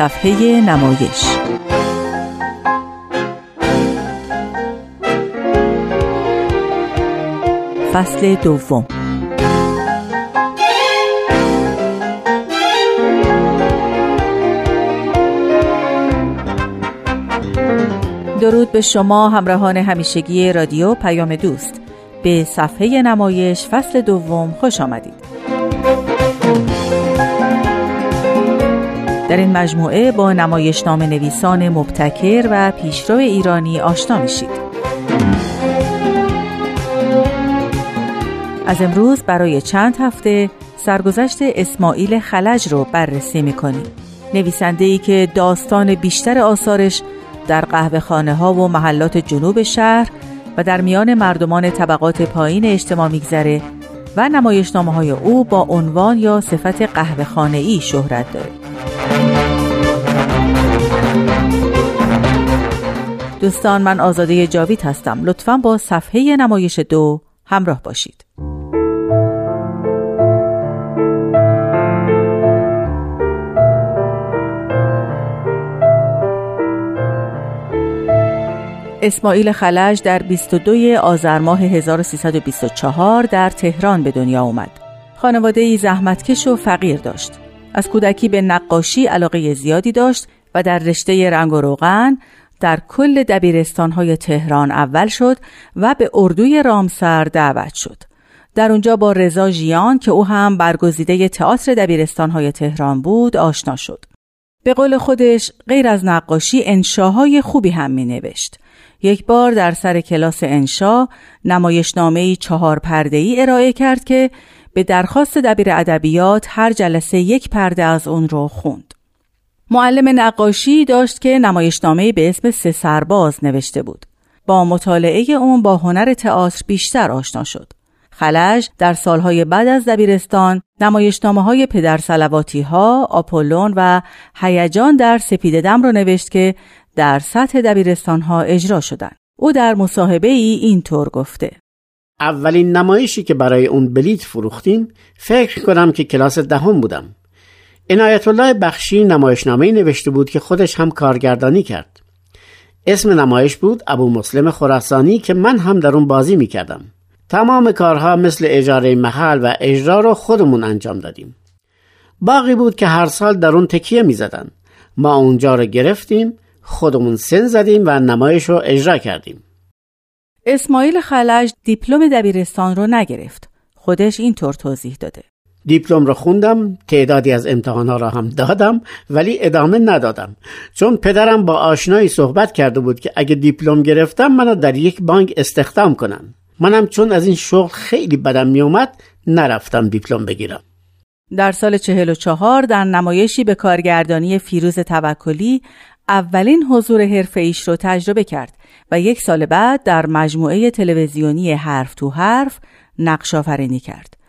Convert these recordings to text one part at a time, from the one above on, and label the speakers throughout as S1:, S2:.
S1: صفحه نمایش. فصل دوم. درود به شما همراهان همیشگی رادیو پیام دوست. به صفحه نمایش فصل دوم خوش آمدید. در این مجموعه با نمایشنامه نویسان مبتکر و پیشرو ایرانی آشنا میشید. از امروز برای چند هفته سرگذشت اسماعیل خلج رو بررسی می‌کنیم. نویسنده ای که داستان بیشتر آثارش در قهوه خانه ها و محلات جنوب شهر و در میان مردمان طبقات پایین اجتماع میگذره و نمایشنامه های او با عنوان یا صفت قهوه خانه ای شهرت داره. دوستان من آزاده جاوید هستم لطفا با صفحه نمایش دو همراه باشید اسماعیل خلج در 22 آذر ماه 1324 در تهران به دنیا اومد. خانواده ای زحمتکش و فقیر داشت. از کودکی به نقاشی علاقه زیادی داشت و در رشته رنگ و روغن در کل دبیرستانهای تهران اول شد و به اردوی رامسر دعوت شد. در اونجا با رضا ژیان که او هم برگزیده تئاتر دبیرستانهای تهران بود آشنا شد. به قول خودش غیر از نقاشی انشاهای خوبی هم می نوشت. یک بار در سر کلاس انشا نمایشنامه چهار پرده ای ارائه کرد که به درخواست دبیر ادبیات هر جلسه یک پرده از اون رو خوند. معلم نقاشی داشت که نمایشنامه به اسم سه سرباز نوشته بود. با مطالعه اون با هنر تئاتر بیشتر آشنا شد. خلج در سالهای بعد از دبیرستان نمایشنامه های پدر سلواتی ها، آپولون و هیجان در سپید دم را نوشت که در سطح دبیرستان ها اجرا شدند. او در مصاحبه ای اینطور گفته
S2: اولین نمایشی که برای اون بلیت فروختیم فکر کنم که کلاس دهم بودم. عنایت الله بخشی نمایشنامه نوشته بود که خودش هم کارگردانی کرد. اسم نمایش بود ابو مسلم خراسانی که من هم در اون بازی می کردم. تمام کارها مثل اجاره محل و اجرا رو خودمون انجام دادیم. باقی بود که هر سال در اون تکیه می. ما اونجا رو گرفتیم خودمون سن زدیم و نمایش رو اجرا کردیم.
S1: اسماعیل خلج دیپلم دبیرستان رو نگرفت. خودش اینطور توضیح داده.
S2: دیپلم رو خوندم تعدادی از امتحانها را هم دادم ولی ادامه ندادم. چون پدرم با آشنایی صحبت کرده بود که اگه دیپلم گرفتم منو در یک بانک استخدام کنن. منم چون از این شغل خیلی بدم میومد نرفتم دیپلم بگیرم.
S1: در سال 44 در نمایشی به کارگردانی فیروز توکلی اولین حضور حرفه ایش رو تجربه کرد و یک سال بعد در مجموعه تلویزیونی حرف تو حرف نقش آفرینی کرد.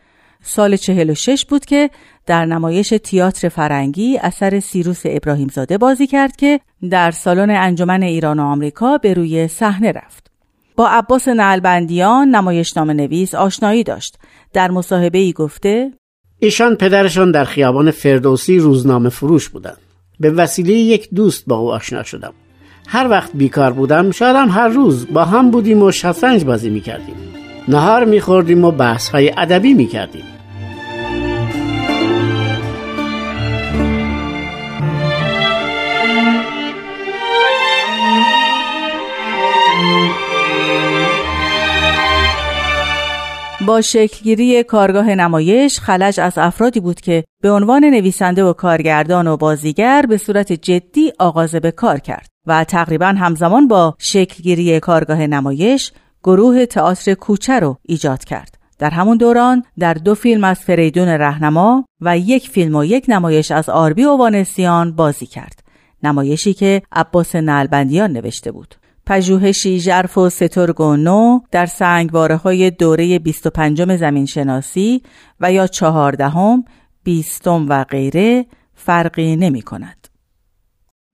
S1: سال 46 بود که در نمایش تئاتر فرنگی اثر سیروس ابراهیمزاده بازی کرد که در سالن انجمن ایران و آمریکا به روی صحنه رفت. با عباس نعلبندیان نمایشنامه نویس آشنایی داشت. در مصاحبه ای گفته
S2: ایشان پدرشان در خیابان فردوسی روزنامه فروش بودند. به وسیله یک دوست با او آشنا شدم هر وقت بیکار بودم شاید هر روز با هم بودیم و شطرنج بازی می‌کردیم نهار میخوردیم و بحث های ادبی می‌کردیم.
S1: با شکلگیری کارگاه نمایش خلج از افرادی بود که به عنوان نویسنده و کارگردان و بازیگر به صورت جدی آغاز به کار کرد و تقریبا همزمان با شکلگیری کارگاه نمایش گروه تئاتر کوچه رو ایجاد کرد. در همون دوران در دو فیلم از فریدون رهنما و یک فیلم و یک نمایش از آربی وانسیان بازی کرد. نمایشی که عباس نلبندیان نوشته بود. پژوهشی ژرف و سترگ در سنگواره های دوره 25 زمین شناسی و یا چهاردهم، بیستم و غیره فرقی نمی کند.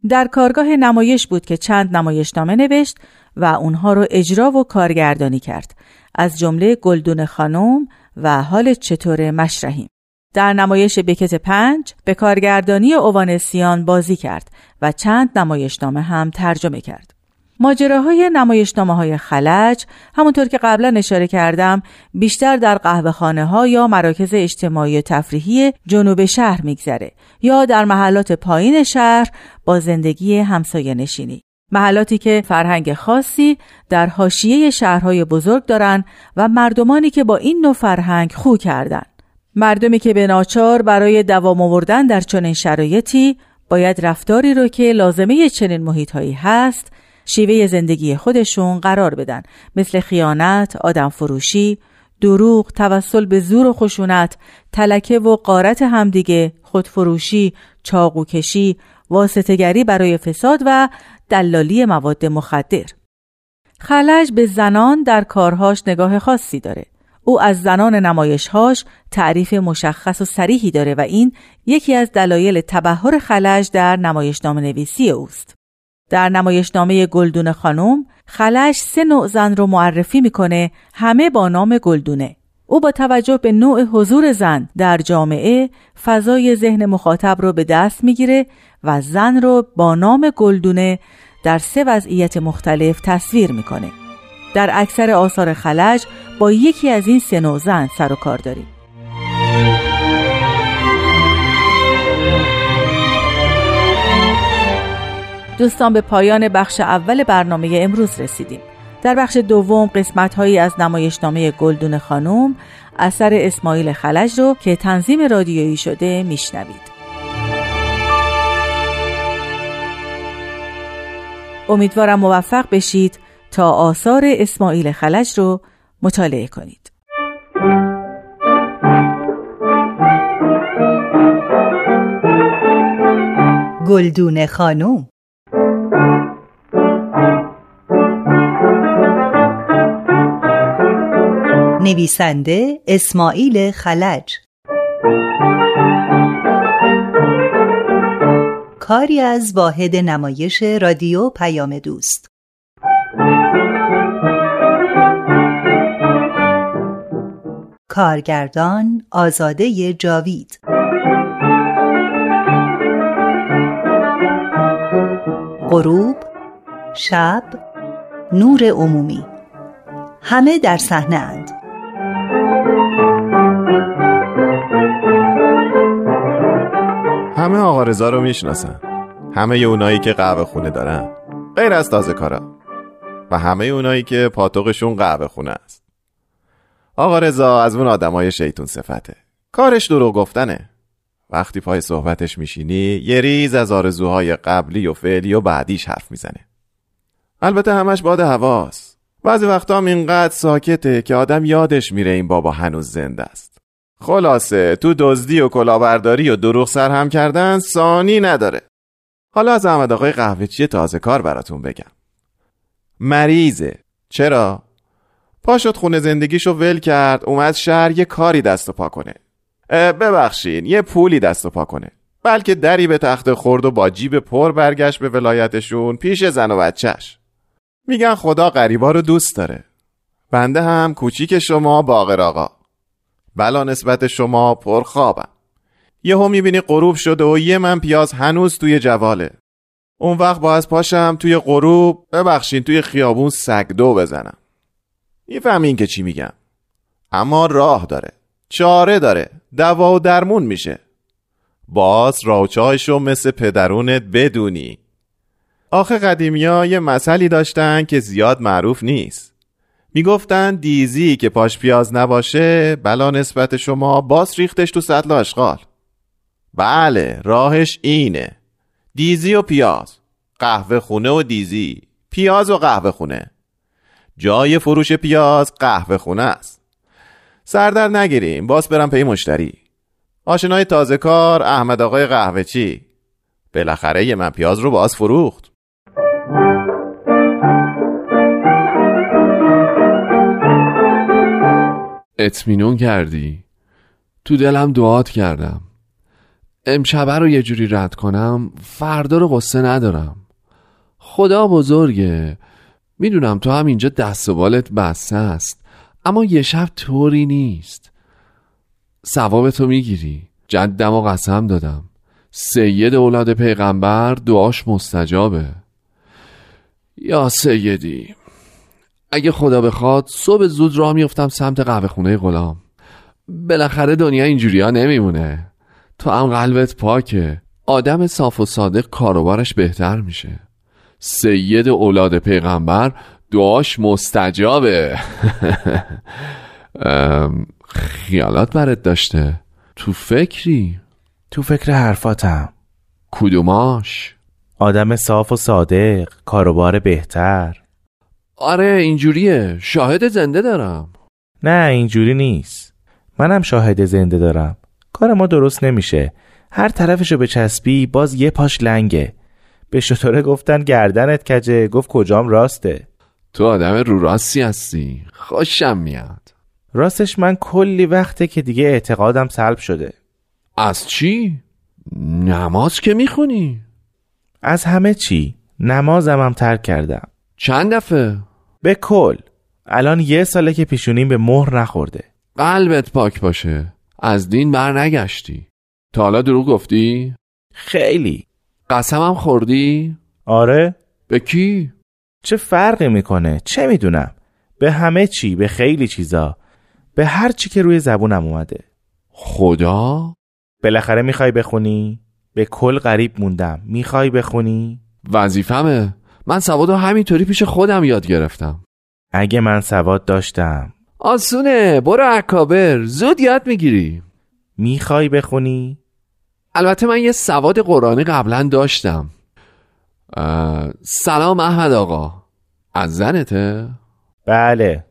S1: در کارگاه نمایش بود که چند نمایشنامه نوشت و اونها رو اجرا و کارگردانی کرد از جمله گلدون خانم و حال چطور مشرحیم. در نمایش بکت پنج به کارگردانی اوانسیان بازی کرد و چند نمایشنامه هم ترجمه کرد. ماجراهای نمایشنامه های خلج همونطور که قبلا اشاره کردم بیشتر در قهوه خانه ها یا مراکز اجتماعی تفریحی جنوب شهر میگذره یا در محلات پایین شهر با زندگی همسایه نشینی. محلاتی که فرهنگ خاصی در حاشیه شهرهای بزرگ دارند و مردمانی که با این نوع فرهنگ خو کردن. مردمی که به ناچار برای دوام آوردن در چنین شرایطی باید رفتاری رو که لازمه چنین محیطهایی هست شیوه زندگی خودشون قرار بدن مثل خیانت، آدم فروشی، دروغ، توسل به زور و خشونت، تلکه و قارت همدیگه، خودفروشی، چاقوکشی، واسطگری برای فساد و دلالی مواد مخدر. خلج به زنان در کارهاش نگاه خاصی داره. او از زنان نمایشهاش تعریف مشخص و سریحی داره و این یکی از دلایل تبهر خلج در نمایشنامه نویسی اوست. در نمایشنامه گلدون خانم خلش سه نوع زن رو معرفی می‌کنه همه با نام گلدونه. او با توجه به نوع حضور زن در جامعه فضای ذهن مخاطب رو به دست می‌گیره و زن رو با نام گلدونه در سه وضعیت مختلف تصویر می‌کنه. در اکثر آثار خلج با یکی از این سه نوع زن سر و کار داریم. دوستان به پایان بخش اول برنامه امروز رسیدیم. در بخش دوم قسمت هایی از نمایشنامه گلدون خانوم اثر اسماعیل خلج رو که تنظیم رادیویی شده میشنوید. امیدوارم موفق بشید تا آثار اسماعیل خلج رو مطالعه کنید.
S3: گلدون خانوم نویسنده اسماعیل خلج. کاری از واحد نمایش رادیو پیام دوست. کارگردان آزاده جاوید. غروب شب نور عمومی. همه در صحنه اند.
S4: همه آقا رضا رو می‌شناسن. همه اونایی که قهوه خونه دارن. غیر از تازه کارا. و همه اونایی که پاتوقشون قهوه خونه است. آقا رضا از اون آدمای شیطون صفته. کارش دروغ گفتنه. وقتی پای صحبتش میشینی یه ریز از آرزوهای قبلی و فعلی و بعدیش حرف می‌زنه. البته همش باد هواست. بعضی وقتا هم اینقدر ساکته که آدم یادش میره این بابا هنوز زنده است. خلاصه تو دزدی و کلاهبرداری و دروغ سرهم کردن سانی نداره. حالا از احمد آقای قهوهچی تازه کار براتون بگم. مریضه. چرا؟ پاشد خونه زندگیشو ول کرد اومد شهر یه کاری دست و پا کنه. ببخشین یه پولی دست و پا کنه. بلکه دری به تخت خورد و با جیب پر برگشت به ولایتشون پیش زن و بچهش. میگن خدا غریبا رو دوست داره. بنده هم کوچیک شما باقر آقا. بلا نسبت شما پر خوابم یهو می‌بینی غروب شده و یه من پیاز هنوز توی جواله. اون وقت باز پاشم توی غروب ببخشین توی خیابون سگدو بزنم. می‌فهمین که چی میگم. اما راه داره. چاره داره. دوا و درمون میشه. باز راوچایشو مثل پدرونت بدونی. آخه قدیمی ها یه مسئلی داشتن که زیاد معروف نیست. می‌گفتن دیزی که پاش پیاز نباشه بلا نسبت شما باز ریختش تو سطل آشغال. بله راهش اینه. دیزی و پیاز. قهوه خونه و دیزی. پیاز و قهوه خونه. جای فروش پیاز قهوه خونه است. سردر نگیریم باز برم پی مشتری. آشنای تازه کار احمد آقای قهوه چی بالاخره من پیاز رو باز فروخت.
S5: اطمینون کردی؟ تو دلم دعات کردم. امشبه رو یه جوری رد کنم فردا رو قصه ندارم. خدا بزرگه. می‌دونم تو هم اینجا دست و بالت بسته است اما یه شب طوری نیست. ثواب تو می‌گیری. جدم و قسم دادم. سید اولاد پیغمبر دعاش مستجابه. یا سیدی. اگه خدا بخواد صبح زود راه میفتم سمت قهوه خونه غلام. بالاخره دنیا اینجوری ها نمیمونه. تو هم قلبت پاکه. آدم صاف و صادق کاروبارش بهتر میشه. سید اولاد پیغمبر دعاش مستجابه. خیالات برات داشته. تو فکری؟
S6: تو فکر حرفاتم.
S5: کدوماش؟
S6: آدم صاف و صادق کاروبار بهتر.
S5: آره اینجوریه. شاهد زنده دارم.
S6: نه اینجوری نیست. منم شاهد زنده دارم. کار ما درست نمیشه. هر طرفشو به چسبی باز یه پاش لنگه. به شطوره گفتن گردنت کجه؟ گفت کجام راسته.
S5: تو آدم رو راستی هستی. خوشم میاد.
S6: راستش من کلی وقته که دیگه اعتقادم سلب شده.
S5: از چی؟ نماز که می‌خونی؟
S6: از همه چی. نمازم هم ترک کردم.
S5: چند دفعه؟
S6: به کل الان یه ساله که پیشونیم به مهر نخورده
S5: قلبت پاک باشه از دین بر نگشتی تا حالا دروغ گفتی؟
S6: خیلی
S5: قسمم خوردی؟
S6: آره
S5: به کی؟
S6: چه فرقی می‌کنه چه می‌دونم به همه چی به خیلی چیزا به هر چی که روی زبونم اومده
S5: خدا؟
S6: بالاخره می‌خوای بخونی؟ به کل غریب موندم می‌خوای بخونی؟
S5: وظیفمه من سواد همینطوری پیش خودم یاد گرفتم.
S6: اگه من سواد داشتم.
S5: آسونه برو اکابر زود یاد می‌گیری.
S6: می‌خوای بخونی؟
S5: البته من یه سواد قرآنی قبلا داشتم. سلام احمد آقا. از زنته؟
S6: بله.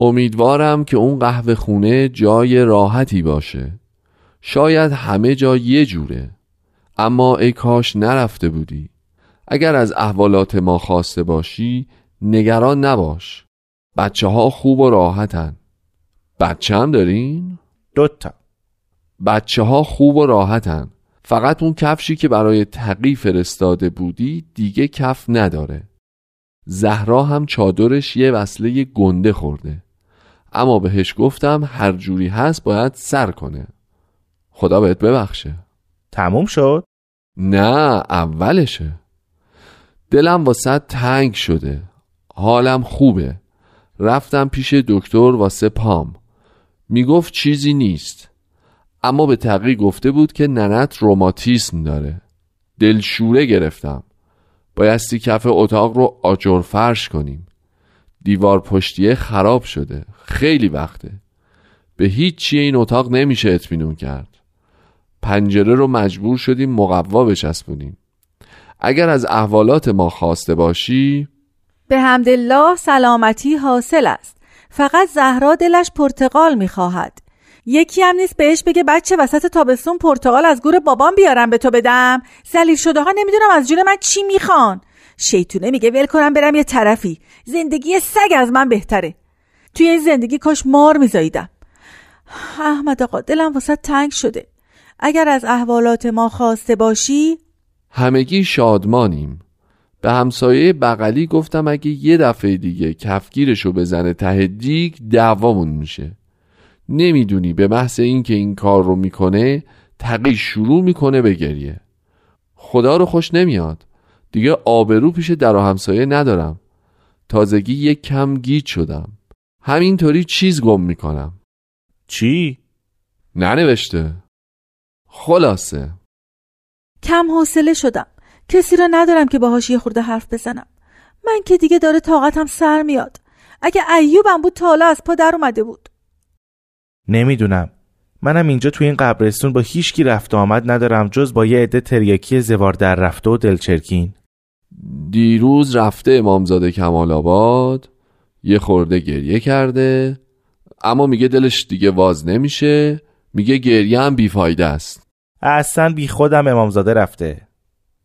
S5: امیدوارم که اون قهوه خونه جای راحتی باشه. شاید همه جا یه جوره. اما ای کاش نرفته بودی. اگر از احوالات ما خواسته باشی نگران نباش. بچه ها خوب و راحتن. بچه هم دارین؟
S6: دوتا.
S5: بچه ها خوب و راحتن. فقط اون کفشی که برای تقی فرستاده بودی دیگه کف نداره. زهرا هم چادرش یه وصله گنده خورده. اما بهش گفتم هر جوری هست باید سر کنه. خدا بهت ببخشه.
S6: تموم شد؟
S5: نه اولشه. دلم واسه تنگ شده. حالم خوبه. رفتم پیش دکتر واسه پام. می‌گفت چیزی نیست. اما به تقی گفته بود که ننت روماتیسم داره. دلشوره گرفتم. بایستی کف اتاق رو آجر فرش کنیم. دیوار پشتیه خراب شده. خیلی وقته. به هیچ چیه این اتاق نمیشه اطمینون کرد. پنجره رو مجبور شدیم مقوا بچسبونیم. اگر از احوالات ما خواسته باشی
S1: به حمدالله سلامتی حاصل است. فقط زهرا دلش پرتقال می‌خواهد. یکی هم نیست بهش بگه بچه وسط تابستون پرتقال از گور بابام بیارم به تو بدم. زلیل شده ها نمی‌دونم از جون من چی می‌خوان. شیطونه میگه ول کنم برم یه طرفی. زندگی سگ از من بهتره. توی این زندگی کاش مار میزاییدم. احمد آقا دلم واسه تنگ شده. اگر از احوالات ما خواسته باشی
S5: همگی شادمانیم. به همسایه بغلی گفتم اگه یه دفعه دیگه کفگیرشو بزنه ته دیگ دعوامون میشه. نمی‌دونی به محض اینکه این کار رو می‌کنه تقی شروع می‌کنه به گریه. خدا رو خوش نمیاد. دیگه آبرو پیش در و همسایه ندارم. تازگی یک کم گیج شدم. همینطوری چیز گم می‌کنم.
S6: چی؟
S5: ننوشته. خلاصه.
S1: کم حوصله شدم. کسی را ندارم که باهاش یه خورده حرف بزنم. من که دیگه داره طاقتم سر میاد. اگه ایوبم بود تا حالا از پا در اومده بود.
S6: نمی‌دونم. منم اینجا تو این قبرستون با هیچکی رفت آمد ندارم جز با یه عده تریاکی زوار در رفته و دلچرکین.
S5: دیروز رفته امامزاده کمال آباد یه خورده گریه کرده اما میگه دلش دیگه واز نمیشه میگه گریه هم بیفایده است.
S6: اصلا بی خودم امامزاده رفته.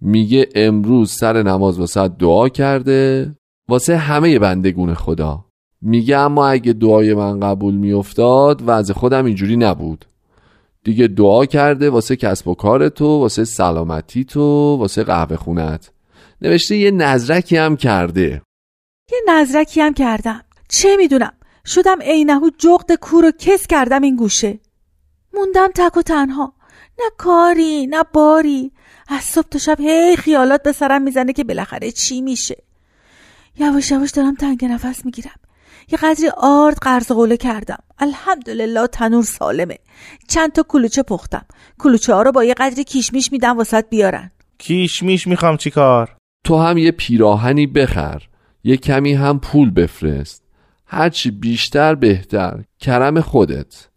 S5: میگه امروز سر نماز واسه دعا کرده واسه همه بندگون خدا. میگه اما اگه دعای من قبول میافتاد وضع خودم اینجوری نبود. دیگه دعا کرده واسه کسب و کار تو واسه سلامتی تو واسه قهوه خونت. نوشته یه نظرکی هم کرده.
S1: یه نظرکی هم کردم. چه می‌دونم؟ شدم عینهو جغد کور و کس کردم این گوشه. موندم تک و تنها. نه کاری نه باری. از صبح تا شب هی خیالات به سرم می‌زنه که بالاخره چی میشه. یواش یواش دارم تنگ نفس می‌گیرم. یه قدری آرد قرض قوله کردم. الحمدلله تنور سالمه. چند تا کلوچه پختم. کلوچه ها رو با یه قدری کیشمیش میدم واسط بیارن.
S6: کیشمیش می‌خوام چیکار
S5: تو هم یه پیراهنی بخر. یه کمی هم پول بفرست. هرچی بیشتر بهتر. کرم خودت.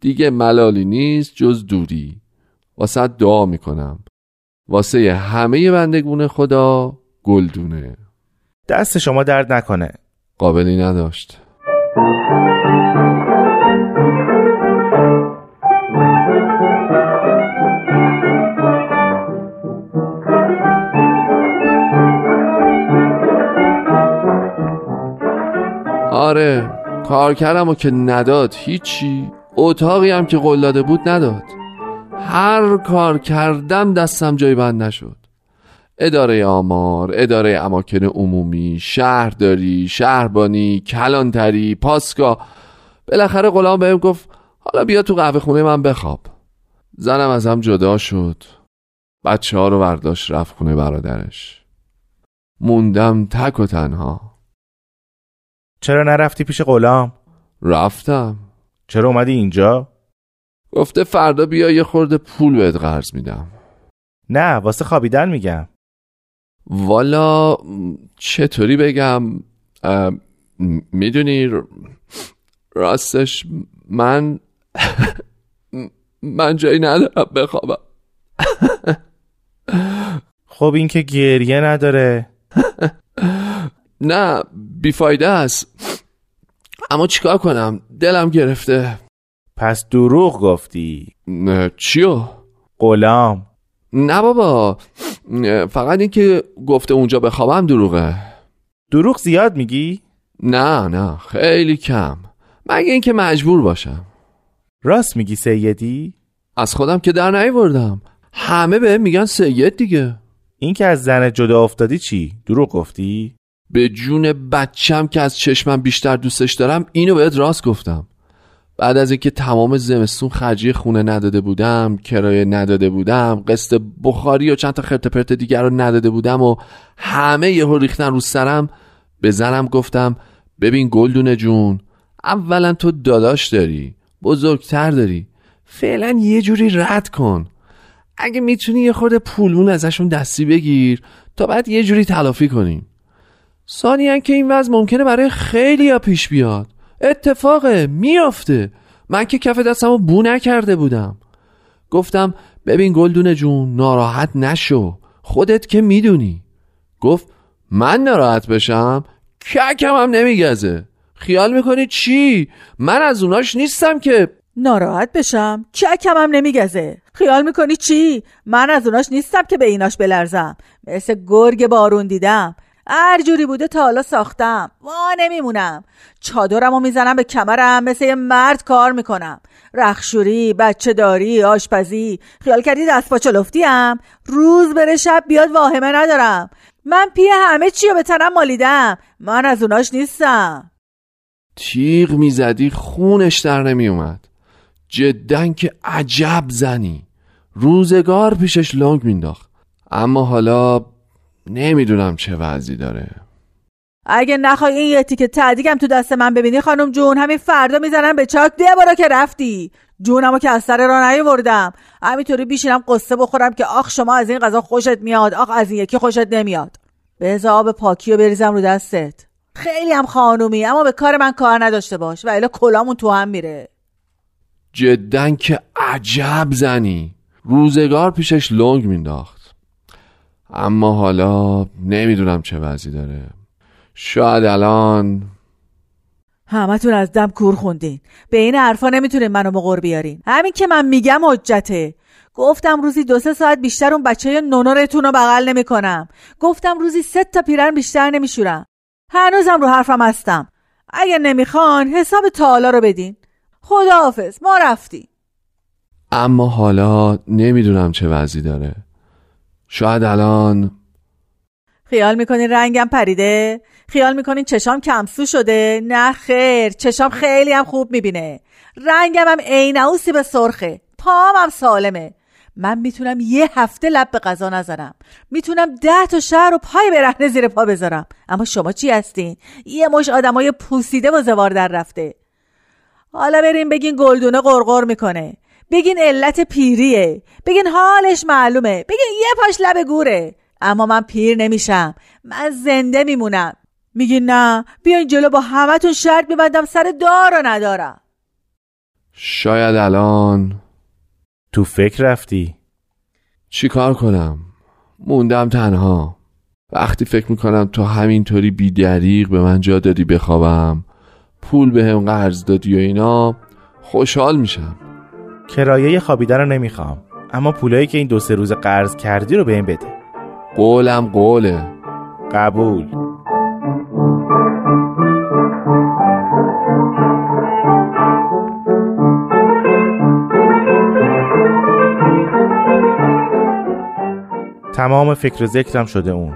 S5: دیگه ملالی نیست جز دوری. واسه دعا می‌کنم. واسه همه بندگون خدا گلدونه.
S6: دست شما درد نکنه.
S5: قابلی نداشت. آره کار کردم و که نداد هیچی. اتاقی هم که قول داده بود نداد. هر کار کردم دستم جای بند نشد. اداره آمار اداره اماکن عمومی شهرداری شهربانی کلانتری پاسگاه. بالاخره غلام بهم گفت حالا بیا تو قهوه خونه من بخواب. زنم ازم جدا شد. بچه ها رو برداشت رفت خونه برادرش. موندم تک و تنها.
S6: چرا نرفتی پیش غلام؟
S5: رفتم.
S6: چرا اومدی اینجا؟
S5: گفته فردا بیا یه خورده پول بهت قرض میدم.
S6: نه واسه خوابیدن میگم.
S5: والا چطوری بگم؟ می‌دونی راستش من من جایی ندارم بخوابم.
S6: خب این که گریه نداره.
S5: نه بیفایده است. اما چیکار کنم؟ دلم گرفته.
S6: پس دروغ گفتی.
S5: نه، چیو؟
S6: غلام.
S5: نه بابا فقط این که گفته اونجا بخوابم دروغه.
S6: دروغ زیاد میگی؟
S5: نه نه خیلی کم. مگه اینکه مجبور باشم.
S6: راست میگی سیدی؟
S5: از خودم که در نیوردم. همه به میگن سید دیگه.
S6: این که از زن جدا افتادی چی؟ دروغ گفتی؟
S5: به جون بچم که از چشمم بیشتر دوستش دارم اینو بهت راست گفتم. بعد از اینکه تمام زمستون خرجی خونه نداده بودم کرایه نداده بودم قسط بخاری و چند تا خرت پرت دیگر رو نداده بودم و همه یهو ریختن رو سرم به زنم گفتم ببین گلدونه جون اولا تو داداش داری بزرگتر داری فعلا یه جوری رد کن اگه می‌تونی یه خورده پولمون ازشون دستی بگیر تا بعد یه جوری تلافی کنیم. ثانیا که این وضع ممکنه برای خیلی پیش بیاد. اتفاقه میافته. من که کف دستمو بو نکرده بودم. گفتم ببین گلدونه جون ناراحت نشو. خودت که می‌دونی. گفت من ناراحت بشم؟ ککم هم نمیگزه. خیال می‌کنی چی؟ من از اوناش نیستم که.
S1: ناراحت بشم؟ چکم هم نمیگزه. خیال می‌کنی چی؟ من از اوناش نیستم که به ایناش بلرزم. مثل گرگ بارون دیدم. هر جوری بوده تا حالا ساختم. وا نمیمونم. چادرم و می‌زنم به کمرم مثل یه مرد کار می‌کنم. رخشوری بچه داری آشپزی. خیال کردی دست پا هم روز بره شب بیاد واهمه ندارم. من پی همه چی رو به تنم مالیدم. من از اوناش نیستم.
S5: تیغ می‌زدی خونش در نمیومد. جدا که عجب زنی. روزگار پیشش لنگ مینداخت. اما حالا نمی‌دونم چه وضعی داره.
S1: اگه نخوای این یه تیکه تعدیگم تو دست من ببینی خانم جون همین فردا می‌زنم به چاک. ده بارا که رفتی. جونمو که از سر را نیوردم همینطوری بیشینم قصه بخورم که آخ شما از این غذا خوشت میاد آخ از این یکی خوشت نمیاد. به آب پاکی و بریزم رو دستت. خیلی هم خانومی اما به کار من کار نداشته باش. و الا کلامون تو هم میره.
S5: جدا که عجب زنی. روزگار پیشش لنگ مینداخت. اما حالا نمی‌دونم چه وضعی داره. شاید الان
S1: همتون از دم کور خوندین. به این حرفا نمی‌تونین منو مقر بیارین. همین که من میگم حجته. گفتم روزی دو سه ساعت بیشتر اون بچه نونورتون رو بغل نمی‌کنم. گفتم روزی سه تا پیرن بیشتر نمیشورم. هنوزم رو حرفم هستم. اگه نمی‌خوان حساب تالا رو بدین. خداحافظ ما رفتیم.
S5: اما حالا نمی‌دونم چه وضعی داره. شاید الان.
S1: خیال می‌کنین رنگم پریده؟ خیال می‌کنین چشام کمسو شده؟ نه خیر چشام خیلی هم خوب می‌بینه. رنگم هم عینوسی به سرخه. پام هم سالمه. من می‌تونم یه هفته لب به غذا نزنم می‌تونم ده تا شهر و پای برهنه زیر پا بذارم. اما شما چی هستین؟ یه مش آدمای پوسیده و زوار در رفته. حالا بریم بگین گلدونه قرقر می‌کنه. بگین علت پیریه. بگین حالش معلومه. بگین یه پاش لب گوره. اما من پیر نمیشم. من زنده میمونم. میگین نه. بیاین جلو با همتون شرط میبندم. سر دار و ندارم.
S5: شاید الان.
S6: تو فکر رفتی؟
S5: چی کار کنم؟ موندم تنها. وقتی فکر می‌کنم تو همینطوری بیدریق به من جا دادی بخوابم پول به هم قرض دادی و اینا خوشحال میشم.
S6: کرایه خوابیدن رو نمی‌خوام. اما پولایی که این دو سه روز قرض کردی رو به این بده.
S5: قولم قوله
S6: قبول. تمام فکر و ذکرم شده اون.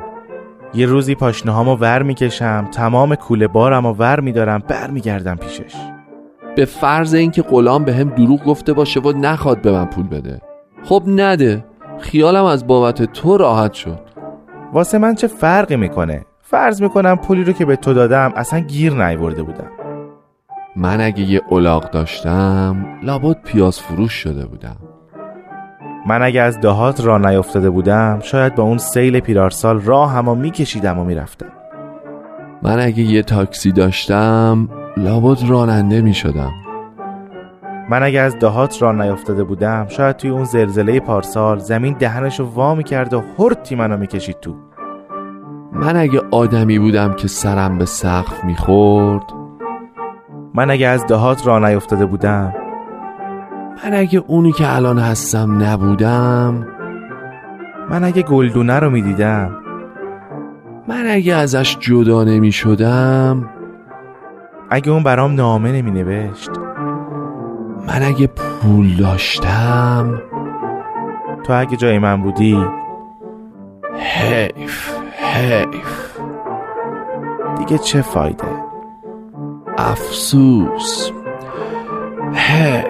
S6: یه روزی پاشنه هامو ور می‌کشم تمام کوله بارم و ور میدارم برمیگردم پیشش.
S5: به فرض اینکه غلام به هم دروغ گفته باشه و نخواد به من پول بده. خب نده. خیالم از بابت تو راحت شد.
S6: واسه من چه فرقی می‌کنه؟ فرض می‌کنم پولی رو که به تو دادم اصلا گیر نیورده بودم.
S5: من اگه یه الاغ داشتم لابد پیاز فروش شده بودم.
S6: من اگه از دهات را نیفتاده بودم شاید با اون سیل پیرارسال راه همو میکشیدم و می‌رفتم.
S5: من اگه یه تاکسی داشتم لابد راننده می شدم
S6: من اگه از دهات را نیفتاده بودم شاید توی اون زلزله پارسال زمین دهنش رو وا می‌کرد و هرتی منو می‌کشید تو.
S5: من اگه آدمی بودم که سرم به سقف می‌خورد؟
S6: من اگه از دهات را نیفتاده بودم
S5: من اگه اونی که الان هستم نبودم؟
S6: من اگه گلدونه رو می‌دیدم
S5: من اگه ازش جدا نمی شدم
S6: اگه اون برام نامه نمی نوشت
S5: من اگه پول داشتم.
S6: تو اگه جای من بودی؟
S5: حیف حیف.
S6: دیگه چه فایده؟
S5: افسوس. هی